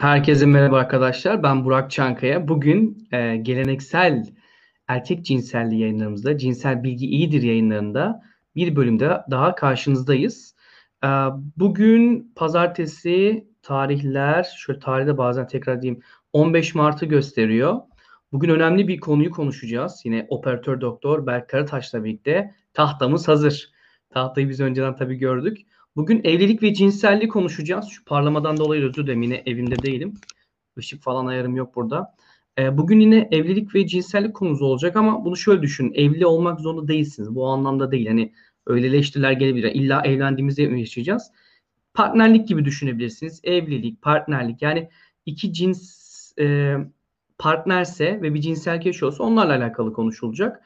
Herkese merhaba arkadaşlar. Ben Burak Çankaya. Bugün e, geleneksel erkek cinselliği yayınlarımızda, cinsel bilgi iyidir yayınlarında bir bölümde daha karşınızdayız. E, bugün pazartesi tarihler, şöyle tarihte bazen tekrar diyeyim 15 Mart'ı gösteriyor. Bugün önemli bir konuyu konuşacağız. Yine operatör doktor Berk Karataş'la birlikte tahtamız hazır. Tahtayı biz önceden tabii gördük. Bugün evlilik ve cinselliği konuşacağız. Şu parlamadan dolayı özür dilerim yine evimde değilim. Işık falan ayarım yok burada. Ee, bugün yine evlilik ve cinsellik konusu olacak ama bunu şöyle düşünün. Evli olmak zorunda değilsiniz. Bu anlamda değil. Hani öyle eleştiriler gelebilir. İlla evlendiğimizde mi yaşayacağız? Partnerlik gibi düşünebilirsiniz. Evlilik, partnerlik yani iki cins e, partnerse ve bir cinsellik yaşıyorsa onlarla alakalı konuşulacak.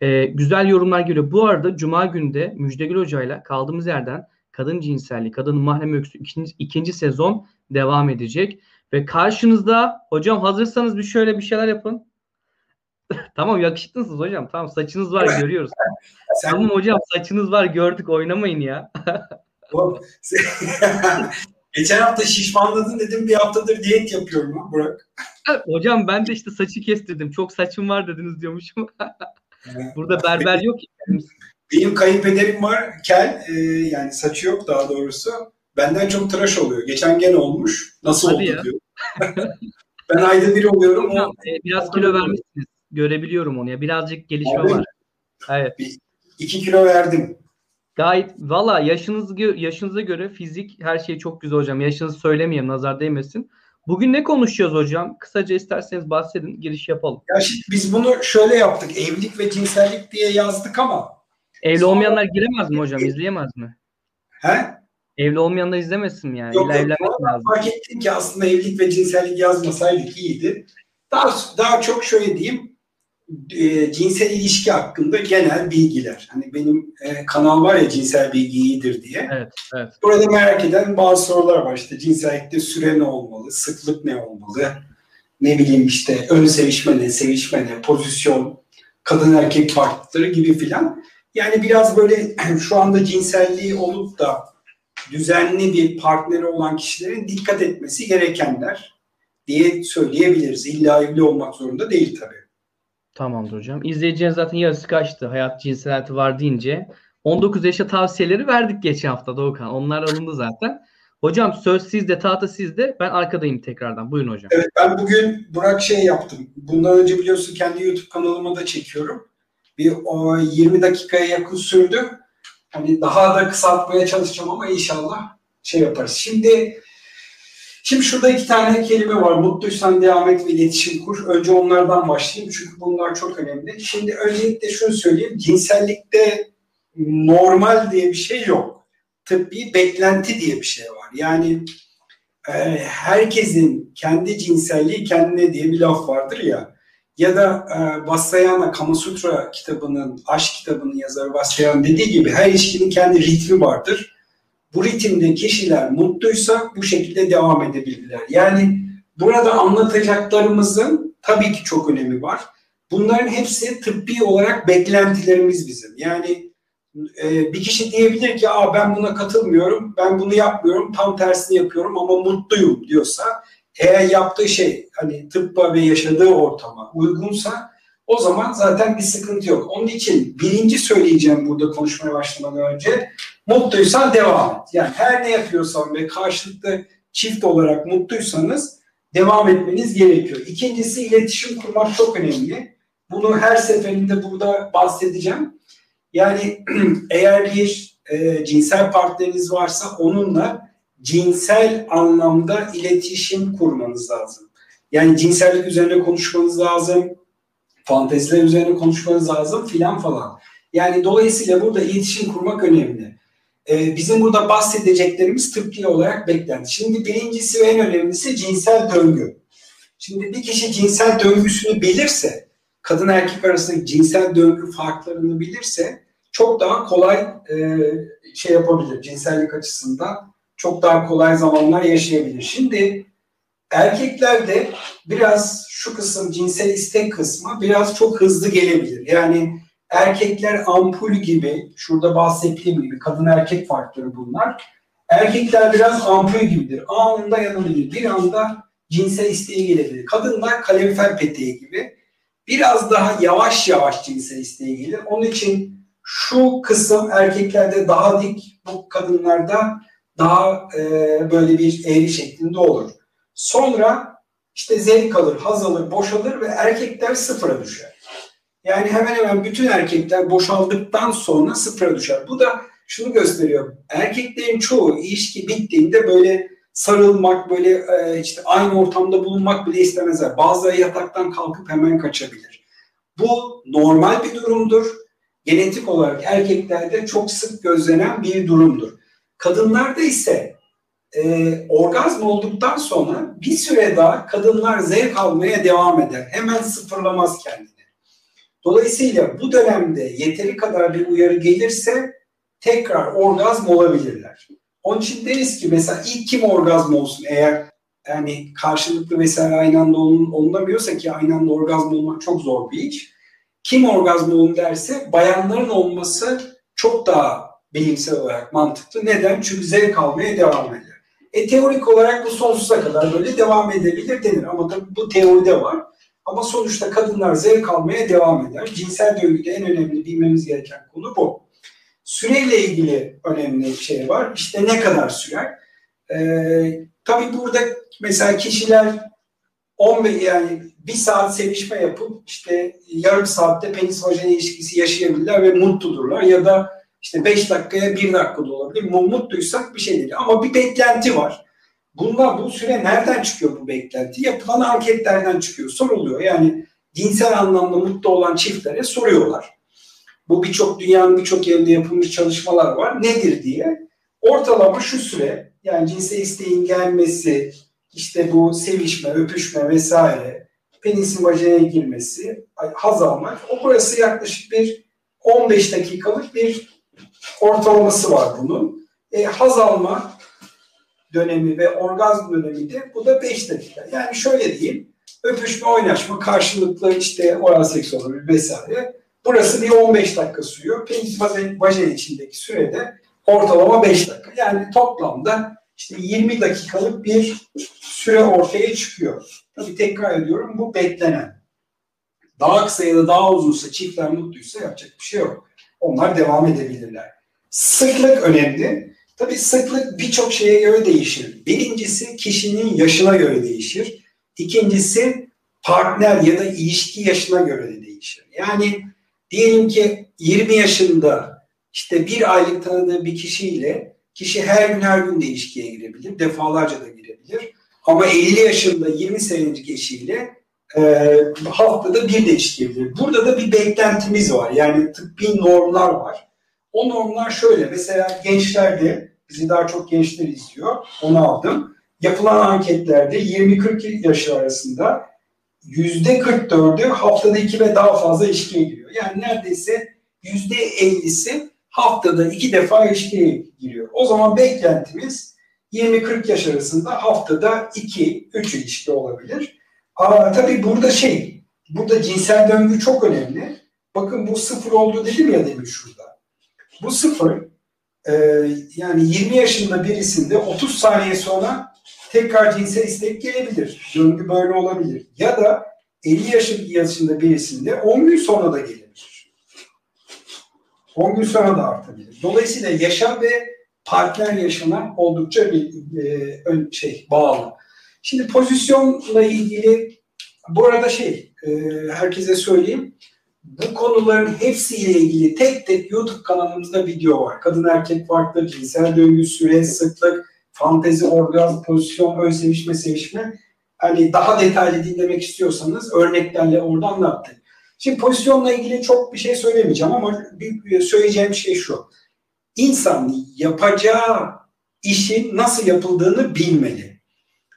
E, güzel yorumlar geliyor. Bu arada Cuma günde Müjdegül Hoca ile kaldığımız yerden Kadın Cinselliği, Kadın Mahrem Öyküsü ikinci, ikinci sezon devam edecek. Ve karşınızda hocam hazırsanız bir şöyle bir şeyler yapın. tamam yakışıklısınız hocam. Tamam saçınız var görüyoruz. Sen... Tamam hocam saçınız var gördük oynamayın ya. Geçen hafta şişmanladın dedim bir haftadır diyet yapıyorum ha Burak. hocam ben de işte saçı kestirdim. Çok saçım var dediniz diyormuşum. Burada berber yok. Benim kayınpederim var kel e, yani saçı yok daha doğrusu. Benden çok tıraş oluyor. Geçen gene olmuş. Nasıl Hadi oldu ya. diyor. ben ayda bir oluyorum. Hocam, o, e, biraz kilo vermişsiniz. Görebiliyorum onu ya. Birazcık gelişme Abi, var. Evet. Bir, iki kilo verdim. Gayet valla yaşınız yaşınıza göre fizik her şey çok güzel hocam. Yaşınızı söylemeyeyim nazar değmesin. Bugün ne konuşacağız hocam? Kısaca isterseniz bahsedin, giriş yapalım. Ya şimdi biz bunu şöyle yaptık. Evlilik ve cinsellik diye yazdık ama Evli olmayanlar giremez mi hocam? İzleyemez mi? He? Evli olmayanlar izlemesin yani? Yok, yok lazım. fark ettim ki aslında evlilik ve cinsellik yazmasaydık iyiydi. Daha, daha çok şöyle diyeyim e, cinsel ilişki hakkında genel bilgiler. Hani benim e, kanal var ya cinsel bilgi iyidir diye. Evet, evet. Burada merak eden bazı sorular var. İşte cinsellikte süre ne olmalı, sıklık ne olmalı, ne bileyim işte ön sevişme ne, sevişme ne, pozisyon, kadın erkek farklılıkları gibi filan. Yani biraz böyle şu anda cinselliği olup da düzenli bir partneri olan kişilerin dikkat etmesi gerekenler diye söyleyebiliriz. İlla evli olmak zorunda değil tabii. Tamamdır hocam. İzleyeceğiniz zaten yarısı kaçtı. Hayat cinsel hayatı var deyince. 19 yaşa tavsiyeleri verdik geçen hafta Doğukan. Onlar alındı zaten. Hocam söz sizde, tahta sizde. Ben arkadayım tekrardan. Buyurun hocam. Evet ben bugün Burak şey yaptım. Bundan önce biliyorsun kendi YouTube kanalıma da çekiyorum bir o 20 dakikaya yakın sürdü. Hani daha da kısaltmaya çalışacağım ama inşallah şey yaparız. Şimdi Şimdi şurada iki tane kelime var. Mutluysan devam et ve iletişim kur. Önce onlardan başlayayım çünkü bunlar çok önemli. Şimdi öncelikle şunu söyleyeyim. Cinsellikte normal diye bir şey yok. Tıbbi beklenti diye bir şey var. Yani e, herkesin kendi cinselliği kendine diye bir laf vardır ya ya da e, Vassayana Kama Sutra kitabının, aşk kitabının yazarı Vassayana dediği gibi her ilişkinin kendi ritmi vardır. Bu ritimde kişiler mutluysa bu şekilde devam edebilirler. Yani burada anlatacaklarımızın tabii ki çok önemi var. Bunların hepsi tıbbi olarak beklentilerimiz bizim. Yani e, bir kişi diyebilir ki Aa, ben buna katılmıyorum, ben bunu yapmıyorum, tam tersini yapıyorum ama mutluyum diyorsa eğer yaptığı şey hani tıbba ve yaşadığı ortama uygunsa o zaman zaten bir sıkıntı yok. Onun için birinci söyleyeceğim burada konuşmaya başlamadan önce mutluysan devam et. Yani her ne yapıyorsan ve karşılıklı çift olarak mutluysanız devam etmeniz gerekiyor. İkincisi iletişim kurmak çok önemli. Bunu her seferinde burada bahsedeceğim. Yani eğer bir e, cinsel partneriniz varsa onunla cinsel anlamda iletişim kurmanız lazım. Yani cinsellik üzerine konuşmanız lazım, fanteziler üzerine konuşmanız lazım filan falan. Yani dolayısıyla burada iletişim kurmak önemli. Ee, bizim burada bahsedeceklerimiz tıbbi olarak beklenti. Şimdi birincisi ve en önemlisi cinsel döngü. Şimdi bir kişi cinsel döngüsünü bilirse, kadın erkek arasındaki cinsel döngü farklarını bilirse çok daha kolay e, şey yapabilir cinsellik açısından çok daha kolay zamanlar yaşayabilir. Şimdi erkeklerde biraz şu kısım cinsel istek kısmı biraz çok hızlı gelebilir. Yani erkekler ampul gibi şurada bahsettiğim gibi kadın erkek farkları bunlar. Erkekler biraz ampul gibidir. Anında yanabilir. Bir anda cinsel isteği gelebilir. Kadınlar kalorifer peteği gibi biraz daha yavaş yavaş cinsel isteği gelir. Onun için şu kısım erkeklerde daha dik, bu kadınlarda daha e, böyle bir eğri şeklinde olur. Sonra işte zevk alır, haz alır, boşalır ve erkekler sıfıra düşer. Yani hemen hemen bütün erkekler boşaldıktan sonra sıfıra düşer. Bu da şunu gösteriyor. Erkeklerin çoğu ilişki bittiğinde böyle sarılmak, böyle e, işte aynı ortamda bulunmak bile istemezler. Bazıları yataktan kalkıp hemen kaçabilir. Bu normal bir durumdur. Genetik olarak erkeklerde çok sık gözlenen bir durumdur. Kadınlarda ise e, orgazm olduktan sonra bir süre daha kadınlar zevk almaya devam eder. Hemen sıfırlamaz kendini. Dolayısıyla bu dönemde yeteri kadar bir uyarı gelirse tekrar orgazm olabilirler. Onun için deriz ki mesela ilk kim orgazm olsun eğer yani karşılıklı vesaire aynı anda olunamıyorsa ki aynı anda orgazm olmak çok zor bir iş. Kim orgazm olun derse bayanların olması çok daha bilimsel olarak mantıklı. Neden? Çünkü zevk almaya devam eder. E teorik olarak bu sonsuza kadar böyle devam edebilir denir ama tabii bu teoride var. Ama sonuçta kadınlar zevk almaya devam eder. Cinsel döngüde en önemli bilmemiz gereken konu bu. Süreyle ilgili önemli bir şey var. İşte ne kadar sürer? Ee, tabii burada mesela kişiler 15 yani bir saat sevişme yapıp işte yarım saatte penis vajina ilişkisi yaşayabilirler ve mutludurlar ya da işte 5 dakikaya 1 dakika da olabilir. Mutluysak bir şey değil. Ama bir beklenti var. Bunlar bu süre nereden çıkıyor bu beklenti? Yapılan anketlerden çıkıyor. Soruluyor. Yani dinsel anlamda mutlu olan çiftlere soruyorlar. Bu birçok dünyanın birçok yerinde yapılmış çalışmalar var. Nedir diye. Ortalama şu süre yani cinsel isteğin gelmesi, işte bu sevişme, öpüşme vesaire, penisin vajinaya girmesi, haz almak. O burası yaklaşık bir 15 dakikalık bir ortalaması var bunun. E, haz alma dönemi ve orgazm dönemi de bu da 5 dakika. Yani şöyle diyeyim, öpüşme, oynaşma, karşılıklı işte oral seks olabilir vesaire. Burası bir 15 dakika sürüyor. Penis vajen içindeki sürede ortalama 5 dakika. Yani toplamda işte 20 dakikalık bir süre ortaya çıkıyor. Tabii tekrar ediyorum bu beklenen. Daha kısa ya da daha uzunsa çiftler mutluysa yapacak bir şey yok. Onlar devam edebilirler. Sıklık önemli. Tabii sıklık birçok şeye göre değişir. Birincisi kişinin yaşına göre değişir. İkincisi partner ya da ilişki yaşına göre de değişir. Yani diyelim ki 20 yaşında işte bir aylık tanıdığı bir kişiyle kişi her gün her gün de ilişkiye girebilir. Defalarca da girebilir. Ama 50 yaşında 20 senelik eşiyle e, haftada bir de ilişkiye girebilir. Burada da bir beklentimiz var. Yani tıbbi normlar var. O normlar şöyle. Mesela gençlerde, bizi daha çok gençler izliyor. Onu aldım. Yapılan anketlerde 20-40 yaş arasında yüzde 44'ü haftada iki ve daha fazla ilişkiye giriyor. Yani neredeyse yüzde 50'si haftada iki defa ilişkiye giriyor. O zaman beklentimiz 20-40 yaş arasında haftada 2-3 ilişki olabilir. Aa, tabii burada şey, burada cinsel döngü çok önemli. Bakın bu sıfır oldu dedim ya demin şurada. Bu sıfır e, yani 20 yaşında birisinde 30 saniye sonra tekrar cinsel istek gelebilir. Döngü böyle olabilir. Ya da 50 yaşında birisinde 10 gün sonra da gelebilir. 10 gün sonra da artabilir. Dolayısıyla yaşam ve partner yaşına oldukça bir e, şey bağlı. Şimdi pozisyonla ilgili bu arada şey e, herkese söyleyeyim bu konuların hepsiyle ilgili tek tek YouTube kanalımızda video var. Kadın erkek farklı, cinsel döngü, süre, sıklık, fantezi, orgazm, pozisyon, ön sevişme, sevişme. Hani daha detaylı dinlemek istiyorsanız örneklerle orada anlattık. Şimdi pozisyonla ilgili çok bir şey söylemeyeceğim ama bir söyleyeceğim şey şu. İnsan yapacağı işin nasıl yapıldığını bilmeli.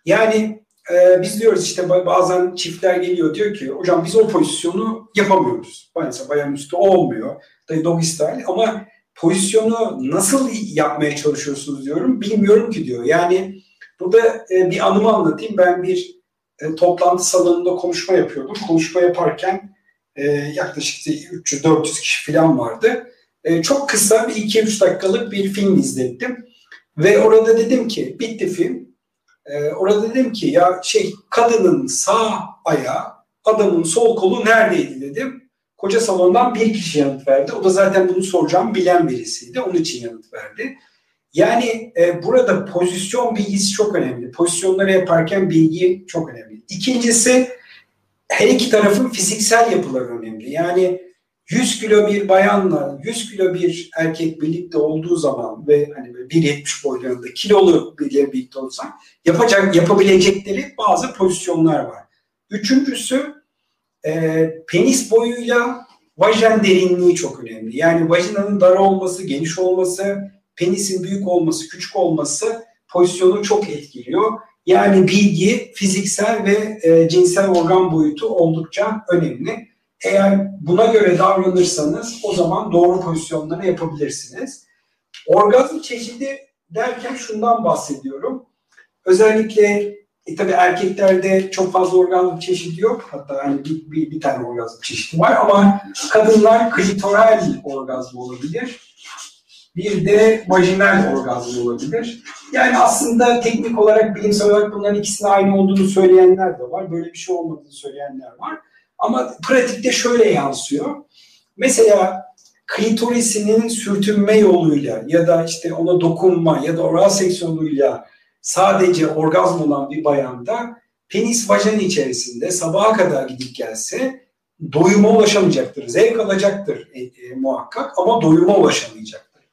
Yani e, biz diyoruz işte bazen çiftler geliyor diyor ki hocam biz o pozisyonu yapamıyoruz. Mesela bayan üstü olmuyor. Dayı doggy style ama pozisyonu nasıl yapmaya çalışıyorsunuz diyorum. Bilmiyorum ki diyor. Yani burada e, bir anımı anlatayım. Ben bir e, toplantı salonunda konuşma yapıyordum. Konuşma yaparken e, yaklaşık 300-400 kişi falan vardı. E, çok kısa bir 2-3 dakikalık bir film izlettim. Ve orada dedim ki bitti film E, orada dedim ki ya şey kadının sağ ayağı adamın sol kolu neredeydi dedim. Koca salondan bir kişi yanıt verdi. O da zaten bunu soracağım bilen birisiydi. Onun için yanıt verdi. Yani e, burada pozisyon bilgisi çok önemli. Pozisyonları yaparken bilgi çok önemli. İkincisi her iki tarafın fiziksel yapıları önemli. Yani 100 kilo bir bayanla 100 kilo bir erkek birlikte olduğu zaman ve hani 1.70 boylarında kilolu biriyle birlikte olsa yapacak yapabilecekleri bazı pozisyonlar var. Üçüncüsü e, penis boyuyla vajen derinliği çok önemli. Yani vajinanın dar olması, geniş olması, penisin büyük olması, küçük olması pozisyonu çok etkiliyor. Yani bilgi, fiziksel ve e, cinsel organ boyutu oldukça önemli. Eğer buna göre davranırsanız o zaman doğru pozisyonları yapabilirsiniz. Orgazm çeşidi derken şundan bahsediyorum. Özellikle e, tabii erkeklerde çok fazla orgazm çeşidi yok. Hatta hani bir, bir, bir tane orgazm çeşidi var ama kadınlar klitoral orgazm olabilir. Bir de vajinal orgazm olabilir. Yani aslında teknik olarak, bilimsel olarak bunların ikisinin aynı olduğunu söyleyenler de var. Böyle bir şey olmadığını söyleyenler var. Ama pratikte şöyle yansıyor. Mesela klitorisinin sürtünme yoluyla ya da işte ona dokunma ya da oral seks yoluyla sadece orgazm olan bir bayanda penis vajen içerisinde sabaha kadar gidip gelse doyuma ulaşamayacaktır. Zevk alacaktır e, e, muhakkak ama doyuma ulaşamayacaktır.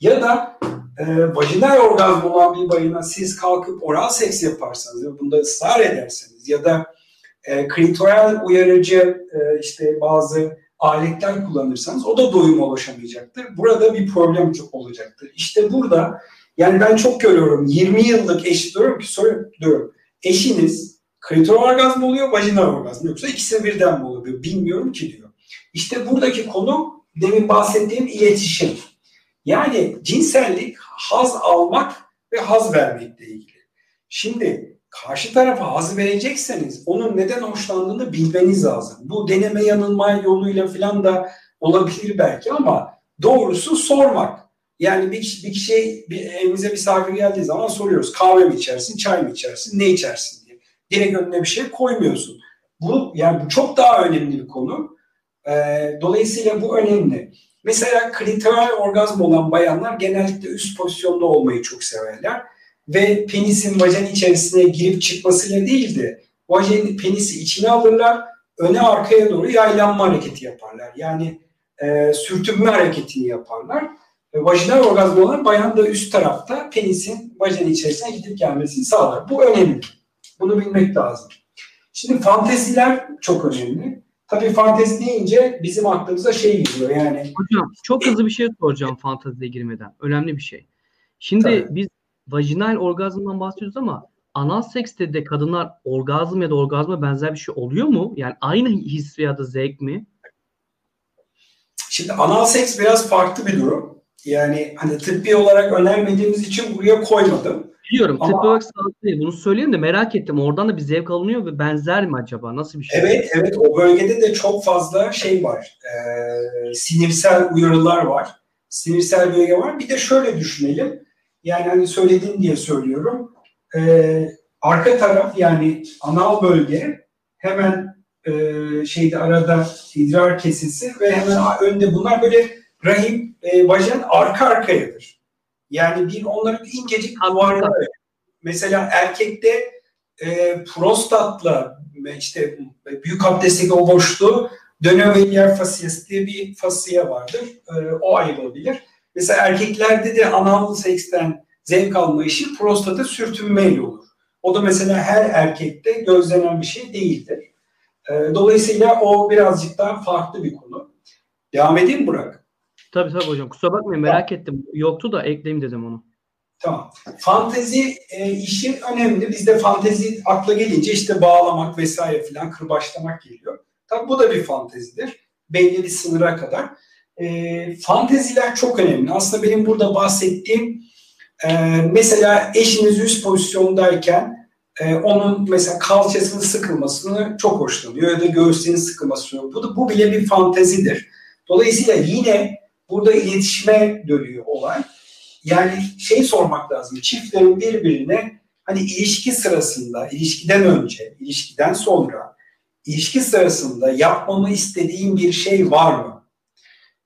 Ya da e, vajinal orgazm olan bir bayana siz kalkıp oral seks yaparsanız ve bunda ısrar ederseniz ya da e, klitoral uyarıcı e, işte bazı aletler kullanırsanız o da doyuma ulaşamayacaktır. Burada bir problem çok olacaktır. İşte burada yani ben çok görüyorum 20 yıllık eş diyorum ki soruyorum eşiniz klitoral orgazm oluyor, vajinal orgazm yoksa ikisi birden mi oluyor? Bilmiyorum ki diyor. İşte buradaki konu demin bahsettiğim iletişim. Yani cinsellik haz almak ve haz vermekle ilgili. Şimdi karşı tarafa haz verecekseniz onun neden hoşlandığını bilmeniz lazım. Bu deneme yanılma yoluyla falan da olabilir belki ama doğrusu sormak. Yani bir bir kişi bir, evimize misafir geldiği zaman soruyoruz. Kahve mi içersin, çay mı içersin, ne içersin diye. Direkt önüne bir şey koymuyorsun. Bu yani bu çok daha önemli bir konu. Ee, dolayısıyla bu önemli. Mesela klitoral orgazm olan bayanlar genellikle üst pozisyonda olmayı çok severler. Ve penisin vajen içerisine girip çıkmasıyla değil de vajen penisi içine alırlar, öne arkaya doğru yaylanma hareketi yaparlar. Yani e, sürtünme hareketini yaparlar. E, vajinal orgazm olan bayan da üst tarafta penisin vajen içerisine gidip gelmesini sağlar. Bu önemli. Bunu bilmek lazım. Şimdi fanteziler çok önemli. Tabii fantezi deyince bizim aklımıza şey geliyor yani. Hocam çok hızlı bir şey soracağım fanteziye girmeden. Önemli bir şey. Şimdi Tabii. biz vajinal orgazmdan bahsediyoruz ama anal sekste de kadınlar orgazm ya da orgazma benzer bir şey oluyor mu? Yani aynı his veya da zevk mi? Şimdi anal seks biraz farklı bir durum. Yani hani tıbbi olarak önermediğimiz için buraya koymadım. Biliyorum Ama, tıbbi olarak sağlıklı değil. Bunu söyleyeyim de merak ettim. Oradan da bir zevk alınıyor ve benzer mi acaba? Nasıl bir şey? Evet evet o bölgede de çok fazla şey var. Ee, sinirsel uyarılar var. Sinirsel bölge var. Bir de şöyle düşünelim. Yani hani söyledin diye söylüyorum. Ee, arka taraf yani anal bölge hemen e, şeyde arada idrar kesisi ve hemen önde bunlar böyle rahim, e, vajen arka arkayadır. Yani bir onların incecik duvarları. Mesela erkekte e, prostatla işte büyük abdestteki o boşluğu dönoveliyer fasiyası diye bir fasiye vardır. E, o ayrılabilir. Mesela erkeklerde de anal seksten zevk alma işi prostata sürtünmeyle olur. O da mesela her erkekte gözlenen bir şey değildir. E, dolayısıyla o birazcık daha farklı bir konu. Devam edeyim Burak? Tabii tabii hocam. Kusura bakmayın merak tamam. ettim. Yoktu da ekleyeyim dedim onu. Tamam. Fantezi e, işi önemli. Bizde fantezi akla gelince işte bağlamak vesaire filan kırbaçlamak geliyor. Tabii bu da bir fantezidir. Belli bir sınıra kadar. E, fanteziler çok önemli. Aslında benim burada bahsettiğim e, mesela eşiniz üst pozisyondayken e, onun mesela kalçasının sıkılmasını çok hoşlanıyor ya da göğsünün sıkılmasını. Bu, bu bile bir fantezidir. Dolayısıyla yine Burada iletişime dönüyor olay. Yani şey sormak lazım. Çiftlerin birbirine hani ilişki sırasında, ilişkiden önce, ilişkiden sonra, ilişki sırasında yapmamı istediğim bir şey var mı?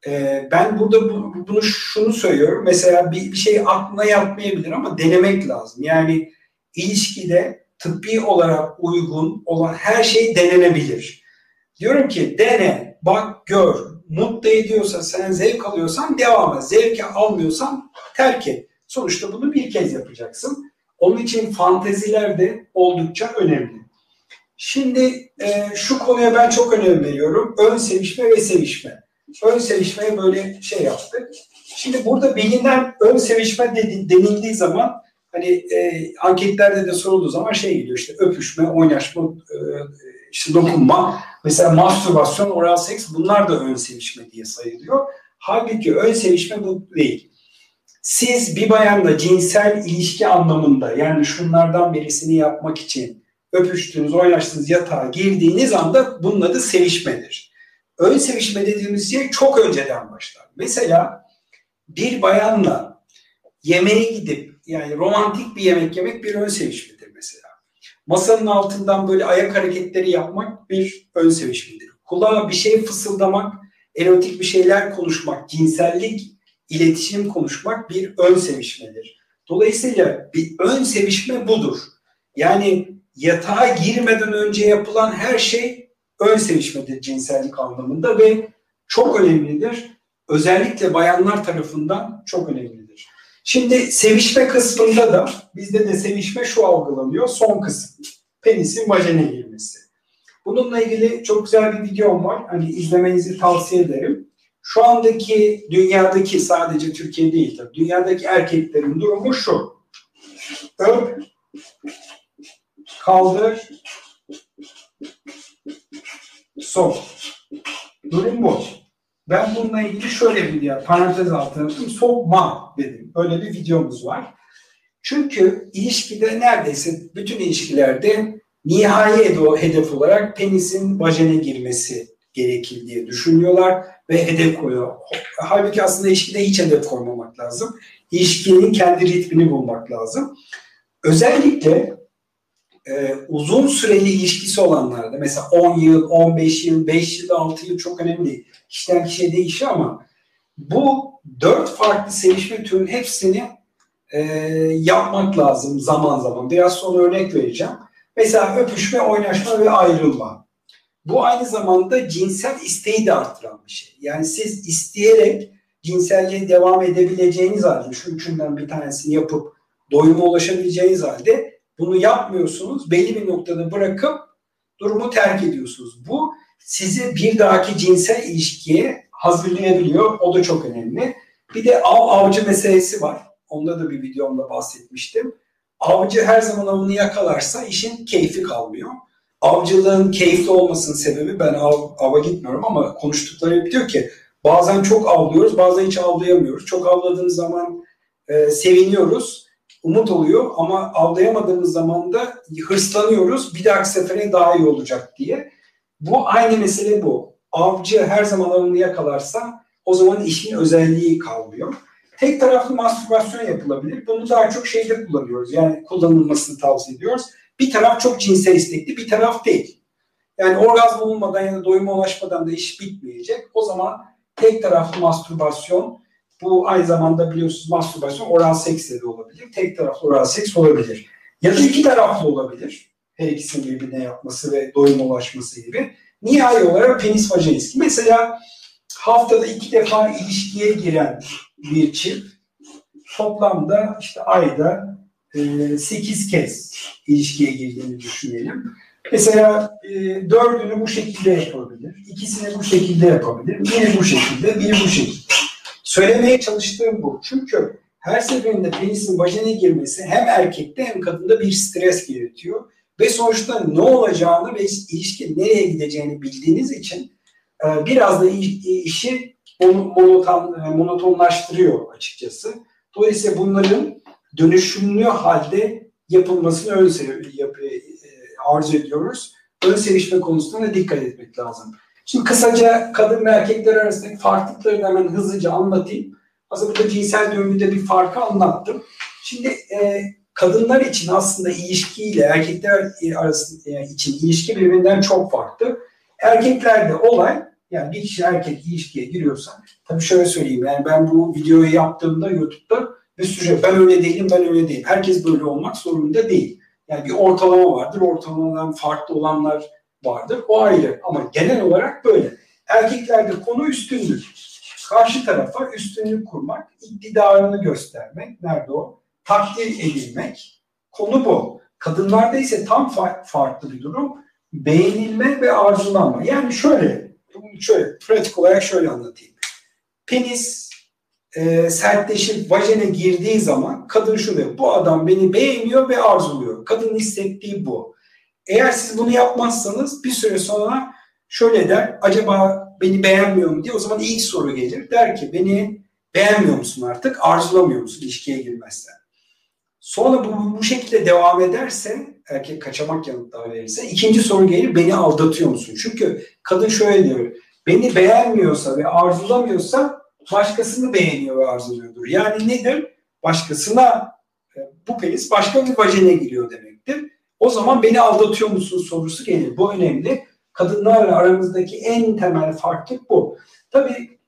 Ee, ben burada bu, bunu şunu söylüyorum. Mesela bir, bir şey aklına yatmayabilir ama denemek lazım. Yani ilişkide tıbbi olarak uygun olan her şey denenebilir. Diyorum ki dene, bak, gör. Mutlu ediyorsa, sen zevk alıyorsan devam et. Zevk almıyorsan terk et. Sonuçta bunu bir kez yapacaksın. Onun için fanteziler de oldukça önemli. Şimdi e, şu konuya ben çok önem veriyorum. Ön sevişme ve sevişme. Ön sevişmeye böyle şey yaptık. Şimdi burada bilinen ön sevişme denildiği zaman hani e, anketlerde de sorulduğu zaman şey geliyor işte öpüşme, oynaşma, e, işte dokunma. Mesela mastürbasyon, oral seks bunlar da ön sevişme diye sayılıyor. Halbuki ön sevişme bu değil. Siz bir bayanla cinsel ilişki anlamında yani şunlardan birisini yapmak için öpüştünüz, oynaştınız, yatağa girdiğiniz anda bunun adı sevişmedir. Ön sevişme dediğimiz şey çok önceden başlar. Mesela bir bayanla yemeğe gidip yani romantik bir yemek yemek bir ön sevişmedir mesela. Masanın altından böyle ayak hareketleri yapmak bir ön sevişmedir. Kulağa bir şey fısıldamak, erotik bir şeyler konuşmak, cinsellik, iletişim konuşmak bir ön sevişmedir. Dolayısıyla bir ön sevişme budur. Yani yatağa girmeden önce yapılan her şey ön sevişmedir cinsellik anlamında ve çok önemlidir. Özellikle bayanlar tarafından çok önemlidir. Şimdi sevişme kısmında da bizde de sevişme şu algılanıyor. Son kısım. Penisin vajene girmesi. Bununla ilgili çok güzel bir videom var. Hani izlemenizi tavsiye ederim. Şu andaki dünyadaki sadece Türkiye değil tabii. Dünyadaki erkeklerin durumu şu. Öp, kaldır, sok. Durum bu. Ben bununla ilgili şöyle bir ya parantez altına yaptım. Sokma dedim. Öyle bir videomuz var. Çünkü ilişkide neredeyse bütün ilişkilerde nihai hedef olarak penisin vajene girmesi gerekir diye düşünüyorlar ve hedef koyuyor. Halbuki aslında ilişkide hiç hedef koymamak lazım. İlişkinin kendi ritmini bulmak lazım. Özellikle e, uzun süreli ilişkisi olanlarda mesela 10 yıl, 15 yıl, 5 yıl, 6 yıl çok önemli Kişiden kişiye değişiyor ama bu dört farklı sevişme türünün hepsini e, yapmak lazım zaman zaman. Biraz sonra örnek vereceğim. Mesela öpüşme, oynaşma ve ayrılma. Bu aynı zamanda cinsel isteği de arttıran bir şey. Yani siz isteyerek cinselliğe devam edebileceğiniz halde, şu üçünden bir tanesini yapıp doyuma ulaşabileceğiniz halde bunu yapmıyorsunuz. Belli bir noktada bırakıp durumu terk ediyorsunuz. Bu sizi bir dahaki cinsel ilişkiye hazırlayabiliyor. O da çok önemli. Bir de av avcı meselesi var. Onda da bir videomda bahsetmiştim. Avcı her zaman avını yakalarsa işin keyfi kalmıyor. Avcılığın keyifli olmasının sebebi ben av, ava gitmiyorum ama konuştukları hep diyor ki bazen çok avlıyoruz bazen hiç avlayamıyoruz. Çok avladığımız zaman e, seviniyoruz umut oluyor ama avlayamadığımız zaman da hırslanıyoruz. Bir dahaki sefere daha iyi olacak diye. Bu aynı mesele bu. Avcı her zaman avını yakalarsa o zaman işin özelliği kalmıyor. Tek taraflı mastürbasyon yapılabilir. Bunu daha çok şeyde kullanıyoruz. Yani kullanılmasını tavsiye ediyoruz. Bir taraf çok cinsel istekli, bir taraf değil. Yani orgazm olmadan ya da doyuma ulaşmadan da iş bitmeyecek. O zaman tek taraflı mastürbasyon bu aynı zamanda biliyorsunuz mastürbasyon oral seks de olabilir. Tek taraflı oral seks olabilir. Ya da iki taraflı olabilir. Her ikisinin birbirine yapması ve doyuma ulaşması gibi. Nihai olarak penis vajinis. Mesela haftada iki defa ilişkiye giren bir çift toplamda işte ayda e, 8 kez ilişkiye girdiğini düşünelim. Mesela e, dördünü bu şekilde yapabilir. ikisini bu şekilde yapabilir. Biri bu şekilde, biri bu şekilde. Söylemeye çalıştığım bu. Çünkü her seferinde penisin vajene girmesi hem erkekte hem kadında bir stres yaratıyor. Ve sonuçta ne olacağını ve ilişki nereye gideceğini bildiğiniz için e, biraz da işi monoton, e, monotonlaştırıyor açıkçası. Dolayısıyla bunların dönüşümlü halde yapılmasını ön e, arzu ediyoruz. Ön sevişme konusunda da dikkat etmek lazım. Şimdi kısaca kadın ve erkekler arasındaki farklılıkları hemen hızlıca anlatayım. Aslında burada cinsel döngüde bir farkı anlattım. Şimdi e, kadınlar için aslında ilişkiyle erkekler arasında e, için ilişki birbirinden çok farklı. Erkeklerde olay yani bir kişi erkek ilişkiye giriyorsa tabii şöyle söyleyeyim yani ben bu videoyu yaptığımda YouTube'da bir sürü şey, ben öyle değilim ben öyle değilim. Herkes böyle olmak zorunda değil. Yani bir ortalama vardır. Ortalamadan farklı olanlar vardır. O ayrı. Ama genel olarak böyle. Erkeklerde konu üstünlük. Karşı tarafa üstünlük kurmak, iktidarını göstermek. Nerede o? Takdir edilmek. Konu bu. Kadınlarda ise tam fa- farklı bir durum. Beğenilme ve arzulanma. Yani şöyle, şöyle pratik olarak şöyle anlatayım. Penis e, sertleşip vajene girdiği zaman kadın şu diyor. Bu adam beni beğeniyor ve arzuluyor. Kadın hissettiği bu. Eğer siz bunu yapmazsanız bir süre sonra şöyle der. Acaba beni beğenmiyor mu diye o zaman ilk soru gelir. Der ki beni beğenmiyor musun artık? Arzulamıyor musun ilişkiye girmezsen? Sonra bu, bu şekilde devam ederse erkek kaçamak yanıtlar verirse ikinci soru gelir beni aldatıyor musun? Çünkü kadın şöyle diyor. Beni beğenmiyorsa ve arzulamıyorsa başkasını beğeniyor ve arzuluyordur. Yani nedir? Başkasına e, bu penis başka bir vajine giriyor demektir. O zaman beni aldatıyor musun sorusu gelir. Bu önemli. Kadınlarla aramızdaki en temel farklılık bu. Tabii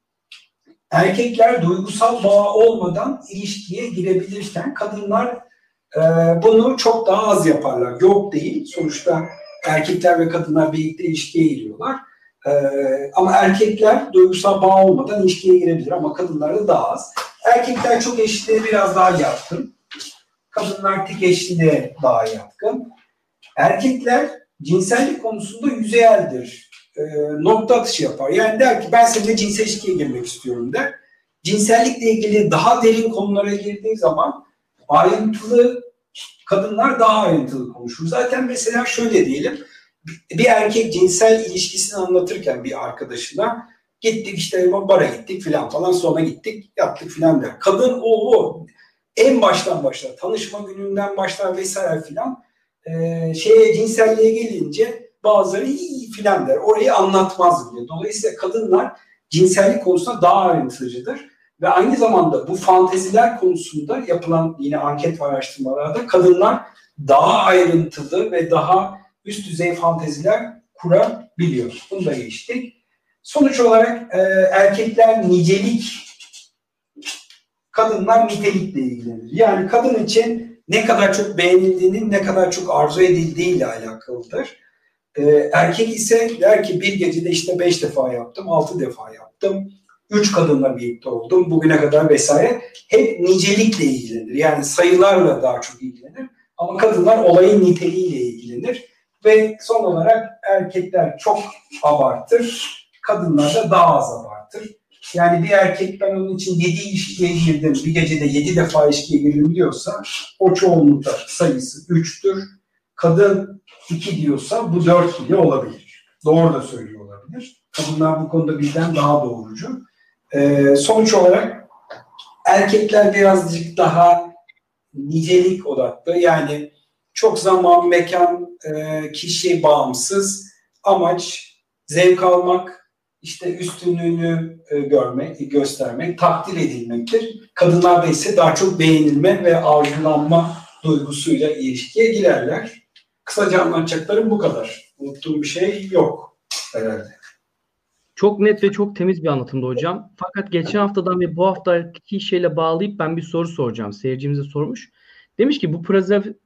erkekler duygusal bağ olmadan ilişkiye girebilirken kadınlar e, bunu çok daha az yaparlar. Yok değil. Sonuçta erkekler ve kadınlar birlikte ilişkiye giriyorlar. E, ama erkekler duygusal bağ olmadan ilişkiye girebilir ama kadınlar da daha az. Erkekler çok eşitliğe biraz daha yatkın. Kadınlar tek eşitliğe daha yatkın. Erkekler cinsellik konusunda yüzeyeldir. E, nokta atışı yapar. Yani der ki ben seninle cinsel ilişkiye girmek istiyorum der. Cinsellikle ilgili daha derin konulara girdiği zaman ayrıntılı kadınlar daha ayrıntılı konuşur. Zaten mesela şöyle diyelim bir erkek cinsel ilişkisini anlatırken bir arkadaşına gittik işte bara gittik filan falan sonra gittik yaptık filan der. Kadın o o en baştan başlar tanışma gününden başlar vesaire filan e, şeye cinselliğe gelince bazıları iyi filan der. Orayı anlatmaz bile. Dolayısıyla kadınlar cinsellik konusunda daha ayrıntılıcıdır. Ve aynı zamanda bu fanteziler konusunda yapılan yine anket ve araştırmalarda kadınlar daha ayrıntılı ve daha üst düzey fanteziler kurabiliyor. Bunu da geçtik. Sonuç olarak e, erkekler nicelik, kadınlar nitelikle ilgilenir. Yani kadın için ne kadar çok beğenildiğinin ne kadar çok arzu edildiğiyle alakalıdır. Ee, erkek ise der ki bir gecede işte beş defa yaptım, altı defa yaptım, üç kadınla birlikte oldum bugüne kadar vesaire. Hep nicelikle ilgilenir. Yani sayılarla daha çok ilgilenir. Ama kadınlar olayın niteliğiyle ilgilenir. Ve son olarak erkekler çok abartır, kadınlar da daha az abartır. Yani bir erkek ben onun için 7 ilişkiye girdim, bir gecede 7 defa ilişkiye girdim diyorsa o çoğunlukta sayısı 3'tür. Kadın 2 diyorsa bu 4 bile olabilir. Doğru da söylüyor olabilir. Kadınlar bu konuda bizden daha doğrucu. Ee, sonuç olarak erkekler birazcık daha nicelik odaklı. Yani çok zaman, mekan, e, kişi bağımsız. Amaç zevk almak, işte üstünlüğünü e, görmek, göstermek, takdir edilmektir. Kadınlarda ise daha çok beğenilme ve arzulanma duygusuyla ilişkiye girerler. Kısaca anlatacaklarım bu kadar. Unuttuğum bir şey yok herhalde. Çok net ve çok temiz bir anlatımdı hocam. Fakat geçen haftadan ve bu haftaki şeyle bağlayıp ben bir soru soracağım. Seyircimize sormuş. Demiş ki bu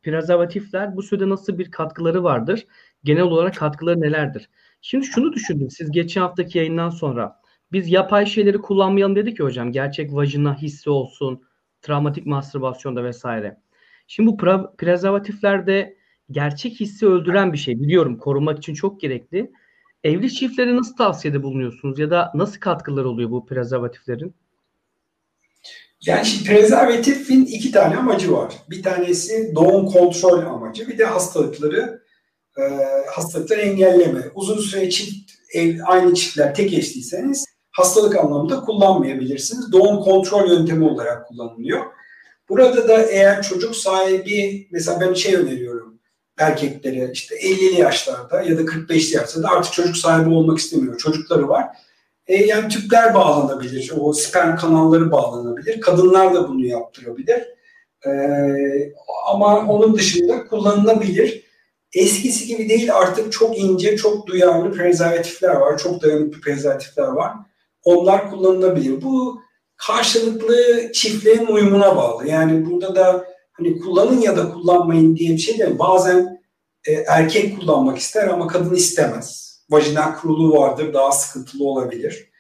prezervatifler bu sürede nasıl bir katkıları vardır? Genel olarak katkıları nelerdir? Şimdi şunu düşündüm. Siz geçen haftaki yayından sonra biz yapay şeyleri kullanmayalım dedik ki hocam. Gerçek vajina hissi olsun, travmatik mastürbasyonda vesaire. Şimdi bu prezervatiflerde gerçek hissi öldüren bir şey. Biliyorum korumak için çok gerekli. Evli çiftlere nasıl tavsiyede bulunuyorsunuz ya da nasıl katkılar oluyor bu prezervatiflerin? Yani şimdi prezervatifin iki tane amacı var. Bir tanesi doğum kontrol amacı, bir de hastalıkları e, hastalıkları engelleme. Uzun süre çift ev, aynı çiftler tek eşliyseniz hastalık anlamında kullanmayabilirsiniz. Doğum kontrol yöntemi olarak kullanılıyor. Burada da eğer çocuk sahibi mesela ben şey öneriyorum erkeklere işte 50'li yaşlarda ya da 45'li yaşlarda artık çocuk sahibi olmak istemiyor. Çocukları var. E, yani tüpler bağlanabilir. O sperm kanalları bağlanabilir. Kadınlar da bunu yaptırabilir. E, ama onun dışında kullanılabilir. Eskisi gibi değil artık çok ince, çok duyarlı prezervatifler var. Çok dayanıklı prezervatifler var. Onlar kullanılabilir. Bu karşılıklı çiftlerin uyumuna bağlı. Yani burada da hani kullanın ya da kullanmayın diye bir şey değil. Bazen e, erkek kullanmak ister ama kadın istemez. Vajinal kuruluğu vardır, daha sıkıntılı olabilir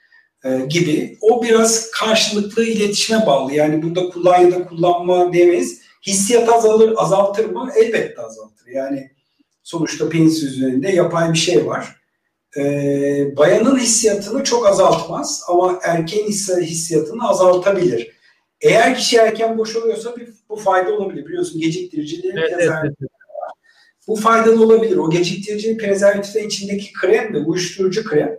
e, gibi. O biraz karşılıklı iletişime bağlı. Yani burada kullan ya da kullanma demeyiz. Hissiyat azalır, azaltır mı? Elbette azaltır. Yani sonuçta penis üzerinde yapay bir şey var. Ee, bayanın hissiyatını çok azaltmaz ama erkeğin hissiyatını azaltabilir. Eğer kişi erken boşalıyorsa bir, bu fayda olabilir. Biliyorsun geciktiricilerin evet, evet. Bu faydalı olabilir. O geciktirici prezervatifte içindeki krem de uyuşturucu krem.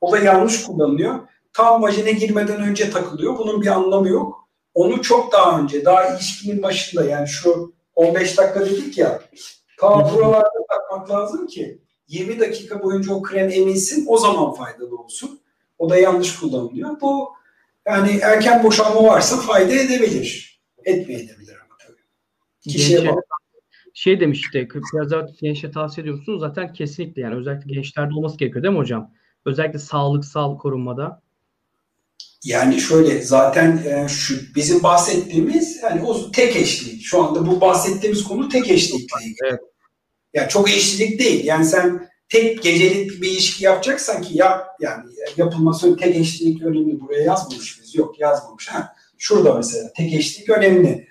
O da yanlış kullanılıyor. Tam vajine girmeden önce takılıyor. Bunun bir anlamı yok. Onu çok daha önce, daha ilişkinin başında yani şu 15 dakika dedik ya ta buralarda takmak lazım ki 20 dakika boyunca o krem emilsin o zaman faydalı olsun. O da yanlış kullanılıyor. Bu yani erken boşalma varsa fayda edebilir. Etmeyebilir ama tabii. Kişiye Gençler, şey demişti, prezervatif gençlere tavsiye ediyor musunuz? Zaten kesinlikle yani özellikle gençlerde olması gerekiyor değil mi hocam? Özellikle sağlıksal korunmada. Yani şöyle zaten e, şu bizim bahsettiğimiz yani o tek eşlik. Şu anda bu bahsettiğimiz konu tek eşlikle ilgili. Evet. Yani çok eşlilik değil. Yani sen tek gecelik bir ilişki yapacaksan ki yap yani yapılması tek eşlik önemli. Buraya yazmamış biz. Yok yazmamış. Ha, şurada mesela tek eşlik önemli.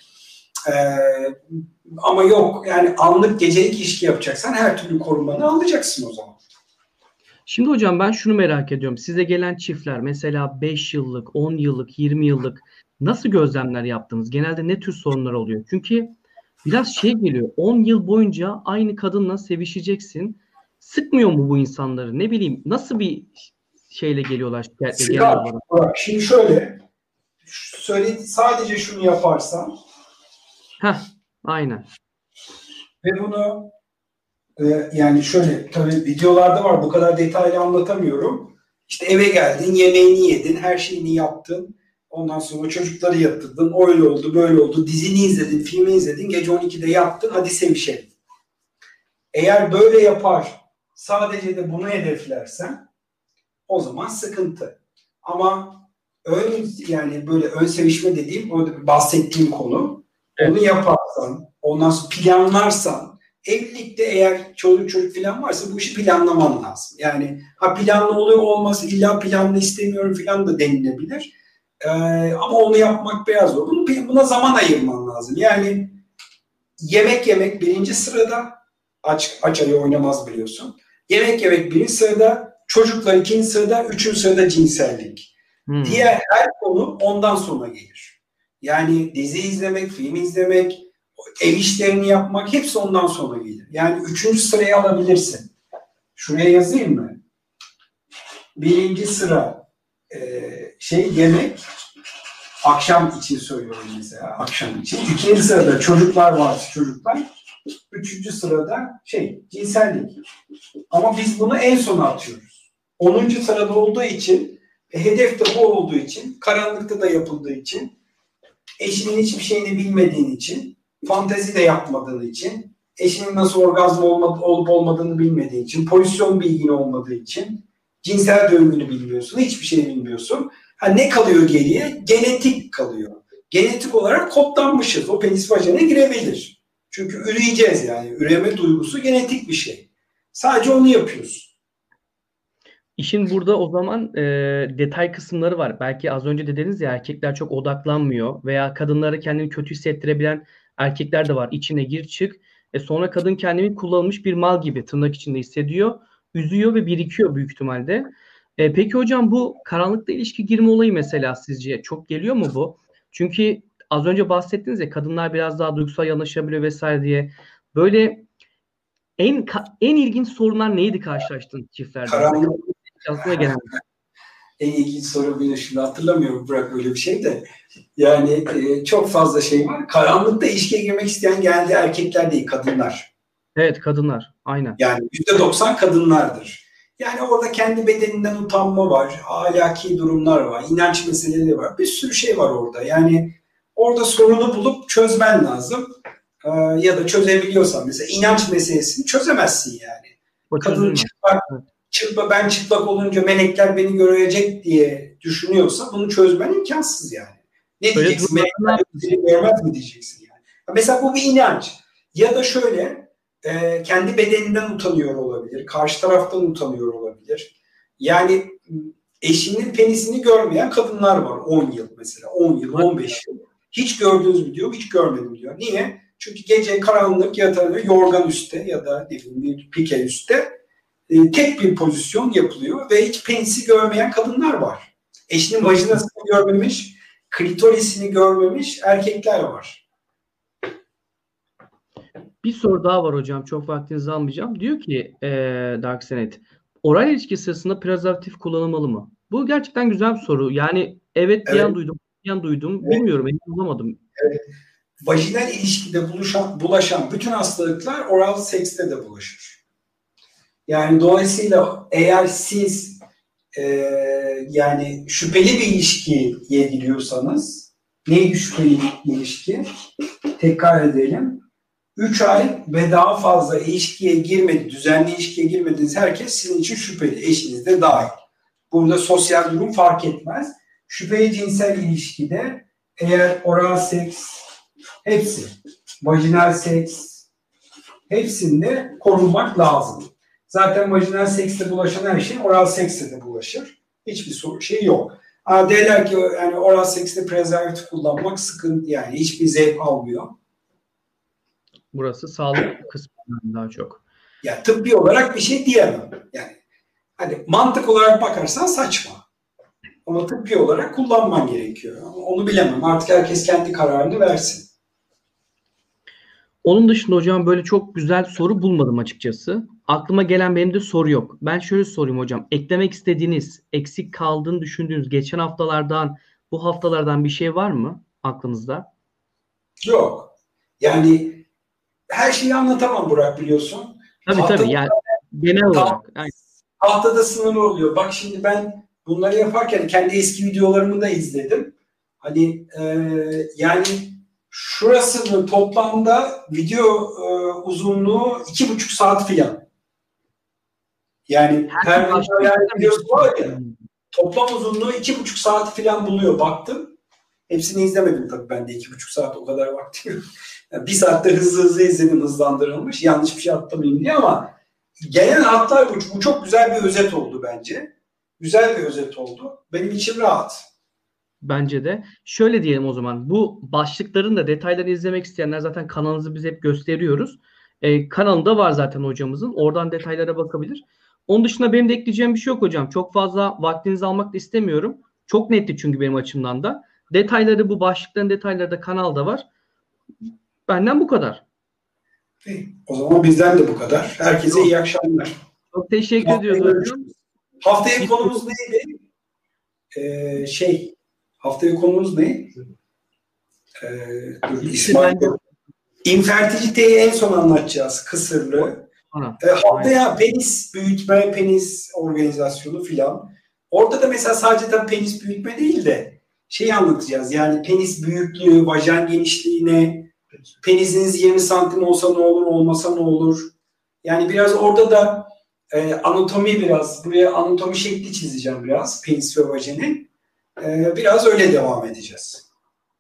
Ee, ama yok yani anlık gecelik ilişki yapacaksan her türlü korumanı alacaksın o zaman. Şimdi hocam ben şunu merak ediyorum. Size gelen çiftler mesela 5 yıllık, 10 yıllık, 20 yıllık nasıl gözlemler yaptınız? Genelde ne tür sorunlar oluyor? Çünkü biraz şey geliyor. 10 yıl boyunca aynı kadınla sevişeceksin. Sıkmıyor mu bu insanları? Ne bileyim nasıl bir şeyle geliyorlar şikayetle genel olarak? Şimdi şöyle söyle sadece şunu yaparsan Heh, aynen. Ve bunu e, yani şöyle tabii videolarda var bu kadar detaylı anlatamıyorum. İşte eve geldin, yemeğini yedin, her şeyini yaptın. Ondan sonra çocukları yatırdın. Öyle oldu, böyle oldu. Dizini izledin, filmi izledin. Gece 12'de yattın. Hadi sevişelim. Eğer böyle yapar, sadece de bunu hedeflersen o zaman sıkıntı. Ama ön yani böyle ön sevişme dediğim o bahsettiğim konu. Evet. Onu yaparsan, ondan sonra planlarsan evlilikte eğer çoluk çocuk falan varsa bu işi planlaman lazım. Yani ha planlı oluyor olması illa planlı istemiyorum falan da denilebilir. Ee, ama onu yapmak biraz zor. Bunu, buna zaman ayırman lazım. Yani yemek yemek birinci sırada aç, aç ayı oynamaz biliyorsun. Yemek yemek birinci sırada, çocuklar ikinci sırada, üçüncü sırada cinsellik. Hmm. Diğer her konu ondan sonra gelir. Yani dizi izlemek, film izlemek, ev işlerini yapmak hepsi ondan sonra gelir. Yani üçüncü sırayı alabilirsin. Şuraya yazayım mı? Birinci sıra e, şey yemek akşam için söylüyorum mesela akşam için. İkinci sırada çocuklar var çocuklar. Üçüncü sırada şey cinsellik. Ama biz bunu en sona atıyoruz. Onuncu sırada olduğu için e, hedef de bu olduğu için karanlıkta da yapıldığı için eşinin hiçbir şeyini bilmediğin için fantezi de yapmadığın için eşinin nasıl orgazm olmadı, olup olmadığını bilmediğin için pozisyon bilgin olmadığı için cinsel döngünü bilmiyorsun. Hiçbir şey bilmiyorsun. Ha, ne kalıyor geriye? Genetik kalıyor. Genetik olarak kodlanmışız. O penis vajana girebilir. Çünkü üreyeceğiz yani. Üreme duygusu genetik bir şey. Sadece onu yapıyoruz. İşin burada o zaman e, detay kısımları var. Belki az önce de dediniz ya erkekler çok odaklanmıyor veya kadınları kendini kötü hissettirebilen erkekler de var. İçine gir çık. E sonra kadın kendini kullanılmış bir mal gibi tırnak içinde hissediyor. Üzüyor ve birikiyor büyük ihtimalle. E, peki hocam bu karanlıkta ilişki girme olayı mesela sizce çok geliyor mu bu? Çünkü az önce bahsettiniz ya kadınlar biraz daha duygusal yanaşabiliyor vesaire diye. Böyle en en ilginç sorunlar neydi karşılaştığın çiftlerde? Karanlık. gelen. En ilginç soru bile şimdi hatırlamıyorum bırak öyle bir şey de. Yani e, çok fazla şey var. Karanlıkta ilişkiye girmek isteyen geldi erkekler değil kadınlar. Evet kadınlar aynen. Yani yüzde doksan kadınlardır. Yani orada kendi bedeninden utanma var, ahlaki durumlar var, inanç meseleleri var. Bir sürü şey var orada. Yani Orada sorunu bulup çözmen lazım. Ee, ya da çözebiliyorsan mesela inanç meselesini çözemezsin yani. O Kadın çıplak, çıplak, ben çıplak olunca melekler beni görecek diye düşünüyorsa bunu çözmen imkansız yani. Ne Öyle diyeceksin? Melekler beni görmez mi diyeceksin yani. Mesela bu bir inanç. Ya da şöyle e, kendi bedeninden utanıyor olabilir. Karşı taraftan utanıyor olabilir. Yani eşinin penisini görmeyen kadınlar var 10 yıl mesela. 10 yıl, 15 yıl. Hiç gördünüz mü diyor, hiç görmedim diyor. Niye? Çünkü gece karanlık yatarıyor yorgan üstte ya da ne bileyim bir pike üstte e, tek bir pozisyon yapılıyor ve hiç penisi görmeyen kadınlar var. Eşinin vajinasını görmemiş, klitorisini görmemiş erkekler var. Bir soru daha var hocam. Çok vaktinizi almayacağım. Diyor ki e, Dark Senet, oral ilişki sırasında prezervatif kullanılmalı mı? Bu gerçekten güzel bir soru. Yani evet diyen Evet. duydum, diyen duydum. Evet. Bilmiyorum, emin olamadım. Vajinal ilişkide buluşan, bulaşan bütün hastalıklar oral sekste de bulaşır. Yani dolayısıyla eğer siz e, yani şüpheli bir ilişkiye giriyorsanız neydi şüpheli bir ilişki? Tekrar edelim. 3 ay ve daha fazla ilişkiye girmedi, düzenli ilişkiye girmediğiniz herkes sizin için şüpheli. Eşiniz de dahil. Burada sosyal durum fark etmez. Şüpheli cinsel ilişkide eğer oral seks hepsi, vajinal seks hepsinde korunmak lazım. Zaten vajinal sekste bulaşan her şey oral sekste de bulaşır. Hiçbir soru şey yok. Ha, derler ki yani oral sekste prezervatif kullanmak sıkıntı yani hiçbir zevk almıyor. Burası sağlık kısmından daha çok. Ya tıbbi olarak bir şey diyemem. Yani hani mantık olarak bakarsan saçma. Ama tıbbi olarak kullanman gerekiyor. Ama Onu bilemem. Artık herkes kendi kararını versin. Onun dışında hocam böyle çok güzel soru bulmadım açıkçası. Aklıma gelen benim de soru yok. Ben şöyle sorayım hocam. Eklemek istediğiniz, eksik kaldığını düşündüğünüz geçen haftalardan, bu haftalardan bir şey var mı aklınızda? Yok. Yani her şeyi anlatamam Burak biliyorsun. Tabii Hafta- tabii yani genel olarak. Yani Haftada sınırlı oluyor. Bak şimdi ben bunları yaparken kendi eski videolarımı da izledim. Hani e, yani şurasının toplamda video e, uzunluğu iki buçuk saat filan. Yani her videosu var ya toplam uzunluğu iki buçuk saat filan buluyor. Baktım. Hepsini izlemedim tabii ben de iki buçuk saat o kadar vaktim yok. Yani bir saatte hızlı hızlı izledim hızlandırılmış. Yanlış bir şey atlamayayım diye ama genel hatlar bu. Bu çok güzel bir özet oldu bence. Güzel bir özet oldu. Benim içim rahat. Bence de. Şöyle diyelim o zaman. Bu başlıkların da detaylarını izlemek isteyenler zaten kanalımızı biz hep gösteriyoruz. Ee, kanalında var zaten hocamızın. Oradan detaylara bakabilir. Onun dışında benim de ekleyeceğim bir şey yok hocam. Çok fazla vaktinizi almak da istemiyorum. Çok netti çünkü benim açımdan da. Detayları bu başlıkların detayları da kanalda var. Benden bu kadar. O zaman bizden de bu kadar. Herkese iyi akşamlar. Çok teşekkür ediyoruz hocam. Haftaya konumuz neydi? Ee, şey, haftaya konumuz ne? Ee, dur, İsmail. İnfertiliteyi en son anlatacağız. Kısırlı. E, haftaya penis büyütme, penis organizasyonu filan. Orada da mesela sadece tabii penis büyütme değil de şey anlatacağız. Yani penis büyüklüğü, vajen genişliği ne? Penisiniz 20 santim olsa ne olur, olmasa ne olur? Yani biraz orada da e, anatomi biraz, buraya anatomi şekli çizeceğim biraz penis ve vajenin. E, biraz öyle devam edeceğiz.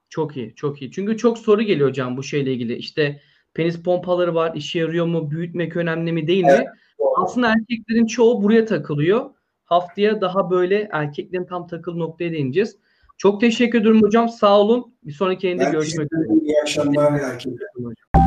Çok iyi, çok iyi. Çünkü çok soru geliyor hocam bu şeyle ilgili. İşte penis pompaları var, işe yarıyor mu, büyütmek önemli mi değil mi? Evet. Aslında erkeklerin çoğu buraya takılıyor. Haftaya daha böyle erkeklerin tam takıl noktaya değineceğiz. Çok teşekkür ederim hocam. Sağ olun. Bir sonraki yayında görüşmek ederim. İyi akşamlar herkese. üzere.